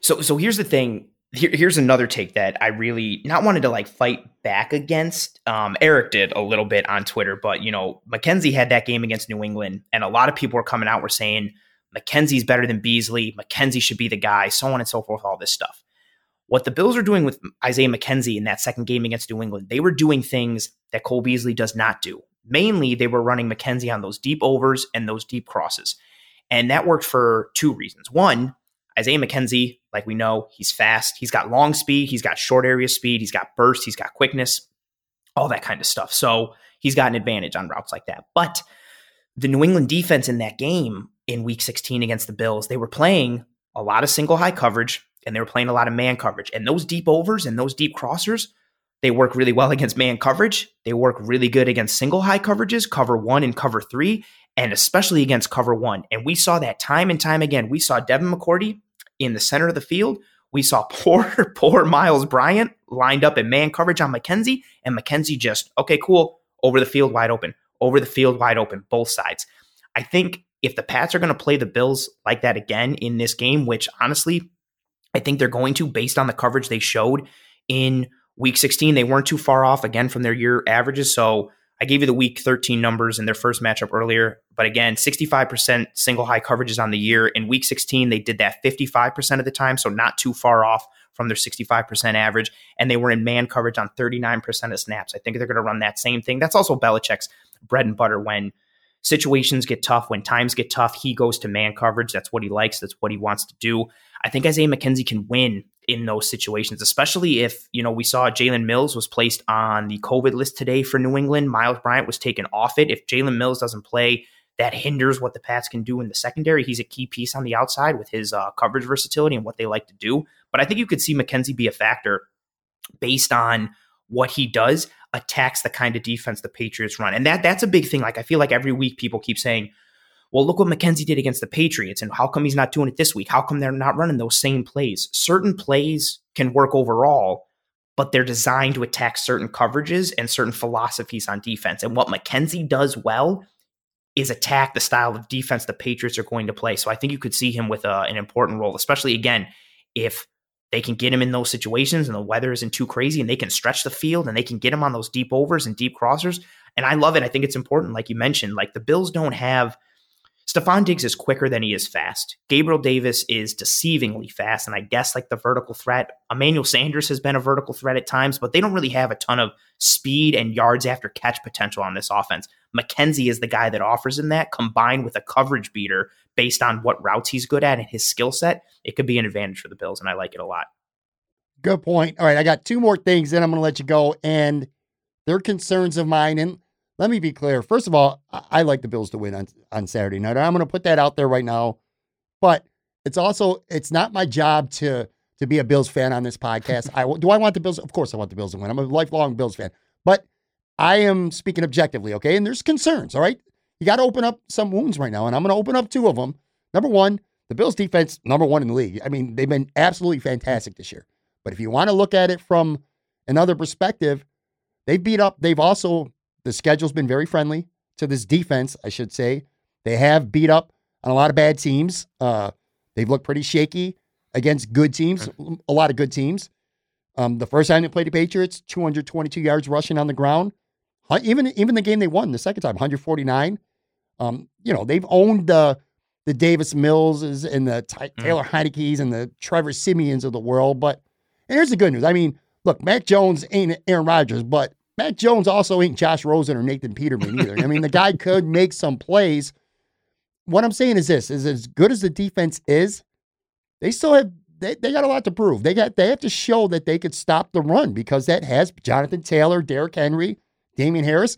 so so here's the thing. Here, here's another take that I really not wanted to like fight back against. Um, Eric did a little bit on Twitter, but you know McKenzie had that game against New England, and a lot of people were coming out were saying McKenzie's better than Beasley. McKenzie should be the guy, so on and so forth, all this stuff. What the Bills are doing with Isaiah McKenzie in that second game against New England, they were doing things that Cole Beasley does not do. Mainly, they were running McKenzie on those deep overs and those deep crosses. And that worked for two reasons. One, Isaiah McKenzie, like we know, he's fast. He's got long speed. He's got short area speed. He's got burst. He's got quickness, all that kind of stuff. So he's got an advantage on routes like that. But the New England defense in that game in week 16 against the Bills, they were playing a lot of single high coverage and they were playing a lot of man coverage. And those deep overs and those deep crossers, they work really well (laughs) against man coverage. They work really good against single high coverages, cover one and cover three, and especially against cover one. And we saw that time and time again. We saw Devin McCourty in the center of the field. We saw (laughs) poor, poor Myles Bryant lined up in man coverage on McKenzie, and McKenzie just, okay, cool, over the field wide open, over the field wide open, both sides. I think if the Pats are going to play the Bills like that again in this game, which honestly, I think they're going to based on the coverage they showed in week 16, they weren't too far off again from their year averages. So I gave you the week 13 numbers in their first matchup earlier. But again, 65% single high coverages on the year. In week 16, they did that 55% of the time. So not too far off from their 65% average. And they were in man coverage on 39% of snaps. I think they're going to run that same thing. That's also Belichick's bread and butter when situations get tough, when times get tough, he goes to man coverage. That's what he likes. That's what he wants to do. I think Isaiah McKenzie can win in those situations, especially if, you know, we saw Jalen Mills was placed on the COVID list today for New England. Myles Bryant was taken off it. If Jalen Mills doesn't play, that hinders what the Pats can do in the secondary. He's a key piece on the outside with his uh, coverage versatility and what they like to do. But I think you could see McKenzie be a factor based on what he does attacks the kind of defense the Patriots run. And that that's a big thing. Like I feel like every week people keep saying, well, look what McKenzie did against the Patriots, and how come he's not doing it this week? How come they're not running those same plays? Certain plays can work overall, but they're designed to attack certain coverages and certain philosophies on defense. And what McKenzie does well is attack the style of defense the Patriots are going to play. So I think you could see him with a, uh, an important role, especially again if they can get him in those situations and the weather isn't too crazy and they can stretch the field and they can get him on those deep overs and deep crossers. And I love it. I think it's important, like you mentioned, like the Bills don't have Stefon Diggs is quicker than he is fast. Gabriel Davis is deceivingly fast, and I guess like the vertical threat. Emmanuel Sanders has been a vertical threat at times, but they don't really have a ton of speed and yards after catch potential on this offense. McKenzie is the guy that offers him that, combined with a coverage beater based on what routes he's good at and his skill set. It could be an advantage for the Bills, and I like it a lot. Good point. All right, I got two more things, then I'm going to let you go, and they're concerns of mine. And let me be clear. First of all, I like the Bills to win on, on Saturday night. I'm going to put that out there right now. But it's also it's not my job to to be a Bills fan on this podcast. I do I want the Bills? Of course, I want the Bills to win. I'm a lifelong Bills fan. But I am speaking objectively, okay? And there's concerns, all right? You got to open up some wounds right now, and I'm going to open up two of them. Number one, the Bills defense, number one in the league. I mean, they've been absolutely fantastic this year. But if you want to look at it from another perspective, they've beat up, they've also the schedule's been very friendly to this defense, I should say. They have beat up on a lot of bad teams. Uh, they've looked pretty shaky against good teams, a lot of good teams. Um, the first time they played the Patriots, 222 yards rushing on the ground. Even even the game they won the second time, 149. Um, you know they've owned the the Davis Millses and the Ty- mm. Taylor Heinicke's and the Trevor Siemians of the world. But here's the good news. I mean, look, Mac Jones ain't Aaron Rodgers, but Mac Jones also ain't Josh Rosen or Nathan Peterman either. I mean, the guy could make some plays. What I'm saying is this: is as good as the defense is, they still have they, they got a lot to prove. They got they have to show that they could stop the run because that has Jonathan Taylor, Derrick Henry, Damien Harris.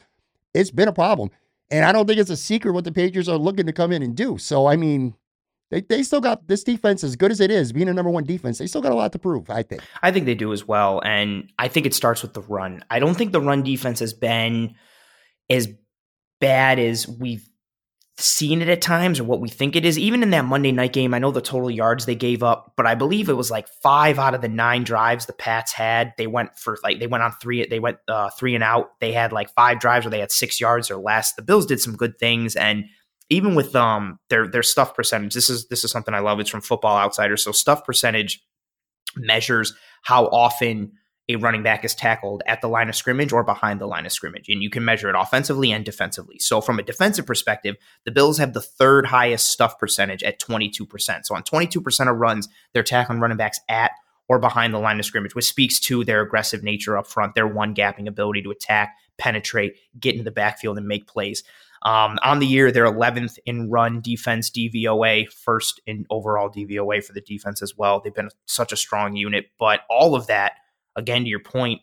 It's been a problem. And I don't think it's a secret what the Patriots are looking to come in and do. So I mean, they, they still got this defense as good as it is, being a number one defense. They still got a lot to prove, I think. I think they do as well. And I think it starts with the run. I don't think the run defense has been as bad as we've seen it at times or what we think it is. Even in that Monday night game, I know the total yards they gave up, but I believe it was like five out of the nine drives the Pats had. They went for like they went on three. They went uh, three and out. They had like five drives where they had six yards or less. The Bills did some good things and even with um their their stuff percentage, this is this is something I love. It's from Football Outsiders. So stuff percentage measures how often a running back is tackled at the line of scrimmage or behind the line of scrimmage, and you can measure it offensively and defensively. So from a defensive perspective, the Bills have the third highest stuff percentage at 22%. So on 22% of runs, they're tackling running backs at or behind the line of scrimmage, which speaks to their aggressive nature up front, their one gapping ability to attack, penetrate, get into the backfield, and make plays. Um, on the year, they're 11th in run defense DVOA, first in overall DVOA for the defense as well. They've been such a strong unit, but all of that, again, to your point,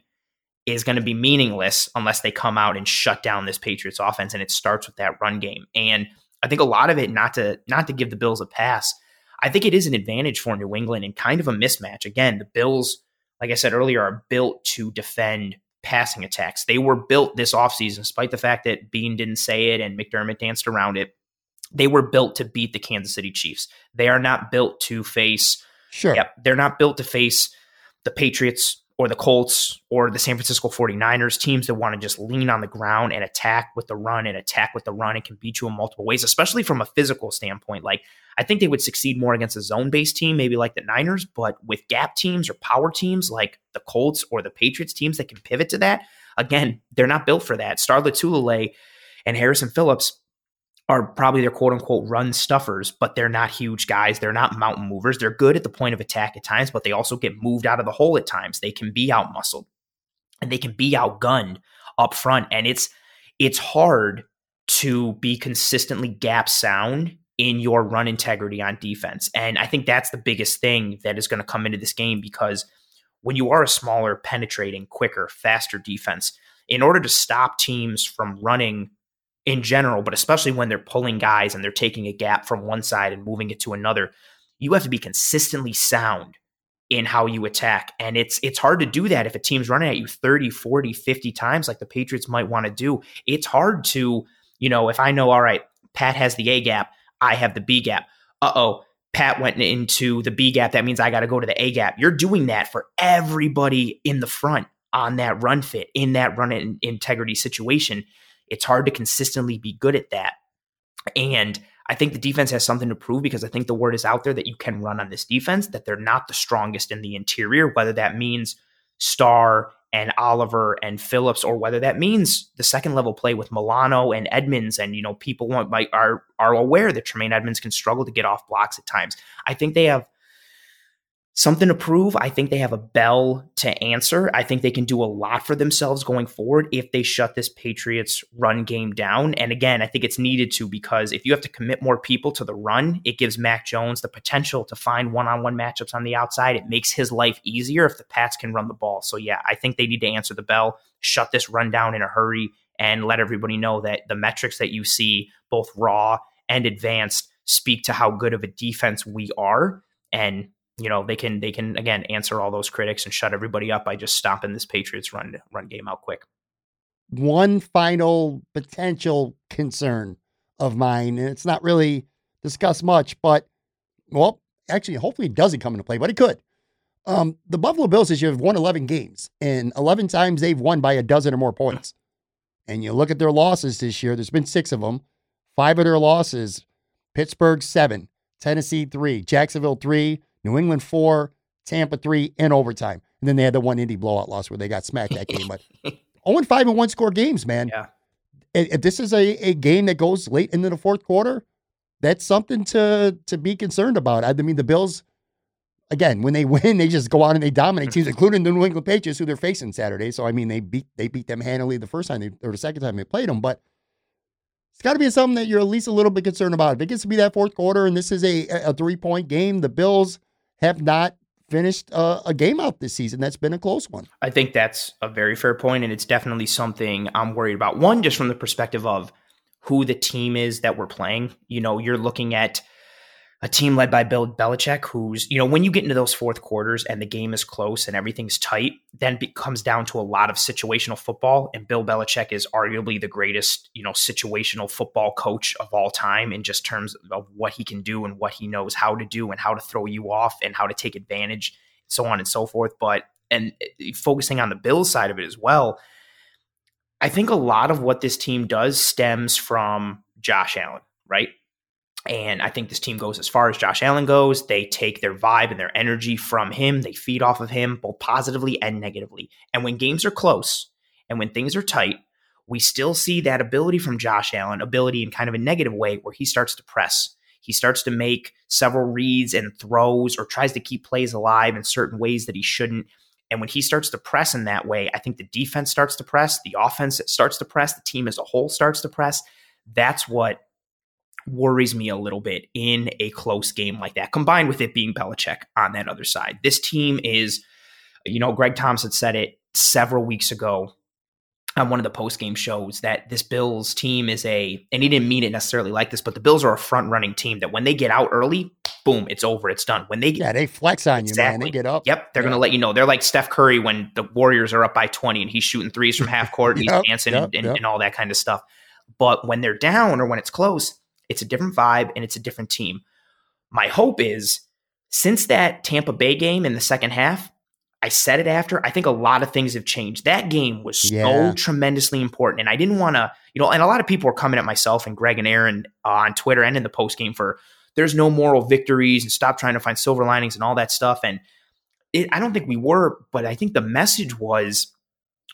is going to be meaningless unless they come out and shut down this Patriots offense. And it starts with that run game. And I think a lot of it, not to not to give the Bills a pass, I think it is an advantage for New England and kind of a mismatch. Again, the Bills, like I said earlier, are built to defend passing attacks. They were built this offseason, despite the fact that Beane didn't say it and McDermott danced around it. They were built to beat the Kansas City Chiefs. They are not built to face. Sure. Yep. They're not built to face the Patriots or the Colts or the San Francisco 49ers, teams that want to just lean on the ground and attack with the run and attack with the run and can beat you in multiple ways, especially from a physical standpoint. Like, I think they would succeed more against a zone based team, maybe like the Niners, but with gap teams or power teams like the Colts or the Patriots teams that can pivot to that, again, they're not built for that. Star Lotulelei and Harrison Phillips are probably their quote unquote run stuffers, but they're not huge guys. They're not mountain movers. They're good at the point of attack at times, but they also get moved out of the hole at times. They can be out muscled and they can be outgunned up front. And it's it's hard to be consistently gap sound in your run integrity on defense. And I think that's the biggest thing that is going to come into this game because when you are a smaller, penetrating, quicker, faster defense, in order to stop teams from running in general, but especially when they're pulling guys and they're taking a gap from one side and moving it to another, you have to be consistently sound in how you attack. And it's it's hard to do that if a team's running at you 30, 40, 50 times like the Patriots might want to do. It's hard to, you know, if I know all right, Pat has the A gap, I have the B gap. Uh oh, Pat went into the B gap. That means I got to go to the A gap. You're doing that for everybody in the front on that run fit, in that run integrity situation. It's hard to consistently be good at that. And I think the defense has something to prove because I think the word is out there that you can run on this defense, that they're not the strongest in the interior, whether that means Star and Oliver and Phillips, or whether that means the second level play with Milano and Edmunds. And, you know, people want, might, are, are aware that Tremaine Edmunds can struggle to get off blocks at times. I think they have something to prove. I think they have a bell to answer. I think they can do a lot for themselves going forward if they shut this Patriots run game down. And again, I think it's needed to because if you have to commit more people to the run, it gives Mac Jones the potential to find one on one matchups on the outside. It makes his life easier if the Pats can run the ball. So, yeah, I think they need to answer the bell, shut this run down in a hurry, and let everybody know that the metrics that you see, both raw and advanced, speak to how good of a defense we are. And you know they can they can again answer all those critics and shut everybody up by just stopping this Patriots run run game out quick. One final potential concern of mine, and it's not really discussed much, but well, actually, hopefully it doesn't come into play, but it could. Um, the Buffalo Bills this year have won 11 games, and 11 times they've won by a dozen or more points. And you look at their losses this year, there's been six of them. Five of their losses Pittsburgh, seven, Tennessee, three, Jacksonville, three, New England four, Tampa three in overtime. And then they had the one Indy blowout loss where they got smacked that game. But 0 (laughs) and 5 and one score games, man. Yeah. If this is a, a game that goes late into the fourth quarter, that's something to to be concerned about. I mean, the Bills, again, when they (laughs) win, they just go out and they dominate teams, (laughs) including the New England Patriots, who they're facing Saturday. So I mean, they beat they beat them handily the first time they, or the second time they played them. But it's got to be something that you're at least a little bit concerned about. If it gets to be that fourth quarter and this is a a three point game, the Bills have not finished uh, a game out this season. That's been a close one. I think that's a very fair point, and it's definitely something I'm worried about. One, just from the perspective of who the team is that we're playing. You know, you're looking at a team led by Bill Belichick, who's, you know, when you get into those fourth quarters and the game is close and everything's tight, then it comes down to a lot of situational football. And Bill Belichick is arguably the greatest, you know, situational football coach of all time in just terms of what he can do and what he knows how to do and how to throw you off and how to take advantage, so on and so forth. But, and eh, focusing on the Bill side of it as well, I think a lot of what this team does stems from Josh Allen, right? And I think this team goes as far as Josh Allen goes. They take their vibe and their energy from him. They feed off of him, both positively and negatively. And when games are close and when things are tight, we still see that ability from Josh Allen, ability in kind of a negative way where he starts to press. He starts to make several reads and throws or tries to keep plays alive in certain ways that he shouldn't. And when he starts to press in that way, I think the defense starts to press, the offense starts to press, the team as a whole starts to press. That's what worries me a little bit in a close game like that, combined with it being Belichick on that other side. This team is, you know, Greg Thompson said it several weeks ago on one of the post game shows that this Bills team is a, and he didn't mean it necessarily like this, but the Bills are a front running team that when they get out early, boom, it's over, it's done. When they yeah, they flex on exactly. you, man. They get up. Yep, they're yeah. to let you know. They're like Steph Curry when the Warriors are up by twenty and he's shooting threes from half court, and (laughs) yep, he's dancing yep, and, and, yep. and all that kind of stuff. But when they're down or when it's close, it's a different vibe and it's a different team. My hope is since that Tampa Bay game in the second half, I said it after. I think a lot of things have changed. That game was so yeah. tremendously important, and I didn't want to, you know. And a lot of people were coming at myself and Greg and Aaron uh, on Twitter and in the post game for there's no moral victories and stop trying to find silver linings and all that stuff. And it, I don't think we were, but I think the message was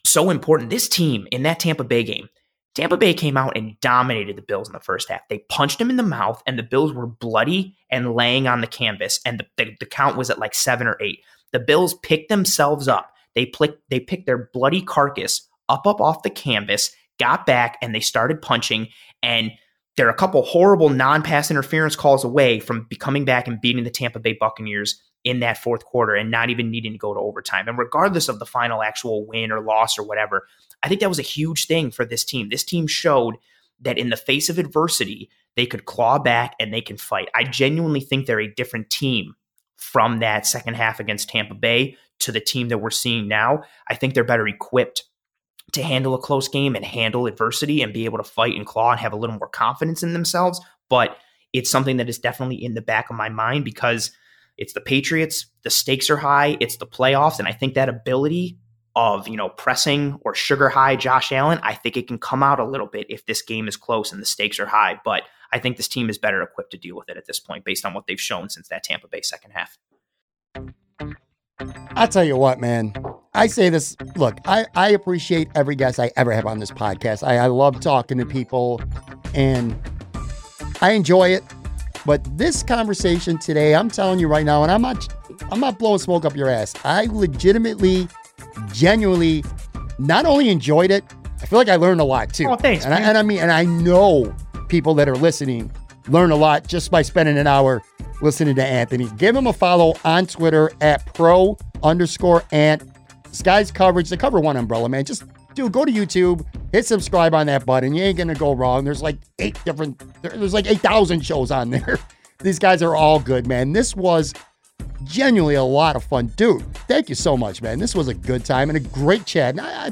so important. This team in that Tampa Bay game, Tampa Bay came out and dominated the Bills in the first half. They punched them in the mouth, and the Bills were bloody and laying on the canvas. And the, the, the count was at like seven or eight. The Bills picked themselves up. They, plick, they picked their bloody carcass up, up off the canvas, got back, and they started punching. And they're a couple horrible non pass interference calls away from coming back and beating the Tampa Bay Buccaneers in that fourth quarter and not even needing to go to overtime. And regardless of the final actual win or loss or whatever, I think that was a huge thing for this team. This team showed that in the face of adversity, they could claw back and they can fight. I genuinely think they're a different team from that second half against Tampa Bay to the team that we're seeing now. I think they're better equipped to handle a close game and handle adversity and be able to fight and claw and have a little more confidence in themselves. But it's something that is definitely in the back of my mind because it's the Patriots, the stakes are high, it's the playoffs, and I think that ability of you know pressing or sugar high Josh Allen, I think it can come out a little bit if this game is close and the stakes are high. But I think this team is better equipped to deal with it at this point based on what they've shown since that Tampa Bay second half. I'll tell you what, man. I say this. Look, I, I appreciate every guest I ever have on this podcast. I, I love talking to people and I enjoy it. But this conversation today, I'm telling you right now, and I'm not I'm not blowing smoke up your ass. I legitimately, genuinely not only enjoyed it, I feel like I learned a lot too. Oh, thanks. And I, and I mean, and I know people that are listening learn a lot just by spending an hour listening to Anthony. Give him a follow on Twitter at pro underscore ant. Sky's coverage, the cover one umbrella, man. Just dude, go to YouTube, hit subscribe on that button. You ain't gonna go wrong. There's like eight different, there's like 8,000 shows on there. (laughs) These guys are all good, man. This was genuinely a lot of fun. Dude, thank you so much, man. This was a good time and a great chat. And I, I,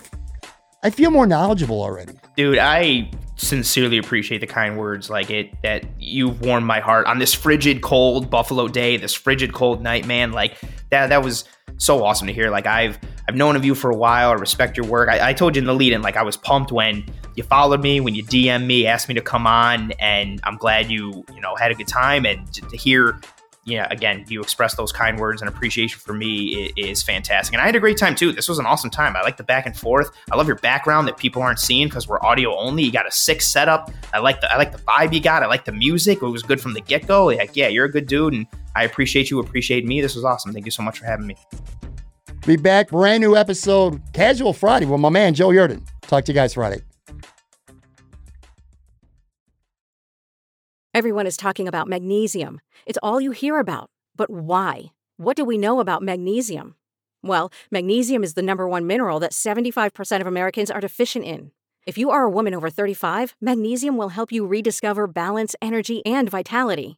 I feel more knowledgeable already. Dude, I sincerely appreciate the kind words like it that you've warmed my heart on this frigid cold buffalo day this frigid cold night man like that that was so awesome to hear like i've i've known of you for a while i respect your work i, I told you in the lead in like i was pumped when you followed me when you dm me asked me to come on and i'm glad you you know had a good time and to, to hear yeah, again, you express those kind words and appreciation for me is, fantastic. And I had a great time too. This was an awesome time. I like the back and forth. I love your background that people aren't seeing because we're audio only. You got a sick setup. I like the I like the vibe you got. I like the music. It was good from the get go. Like, yeah, you're a good dude, and I appreciate you. Appreciate me. This was awesome. Thank you so much for having me. Be back, brand new episode, Casual Friday with my man Joe Yerdon. Talk to you guys Friday. Everyone is talking about magnesium. It's all you hear about. But why? What do we know about magnesium? Well, magnesium is the number one mineral that 75% of Americans are deficient in. If you are a woman over 35, magnesium will help you rediscover balance, energy, and vitality.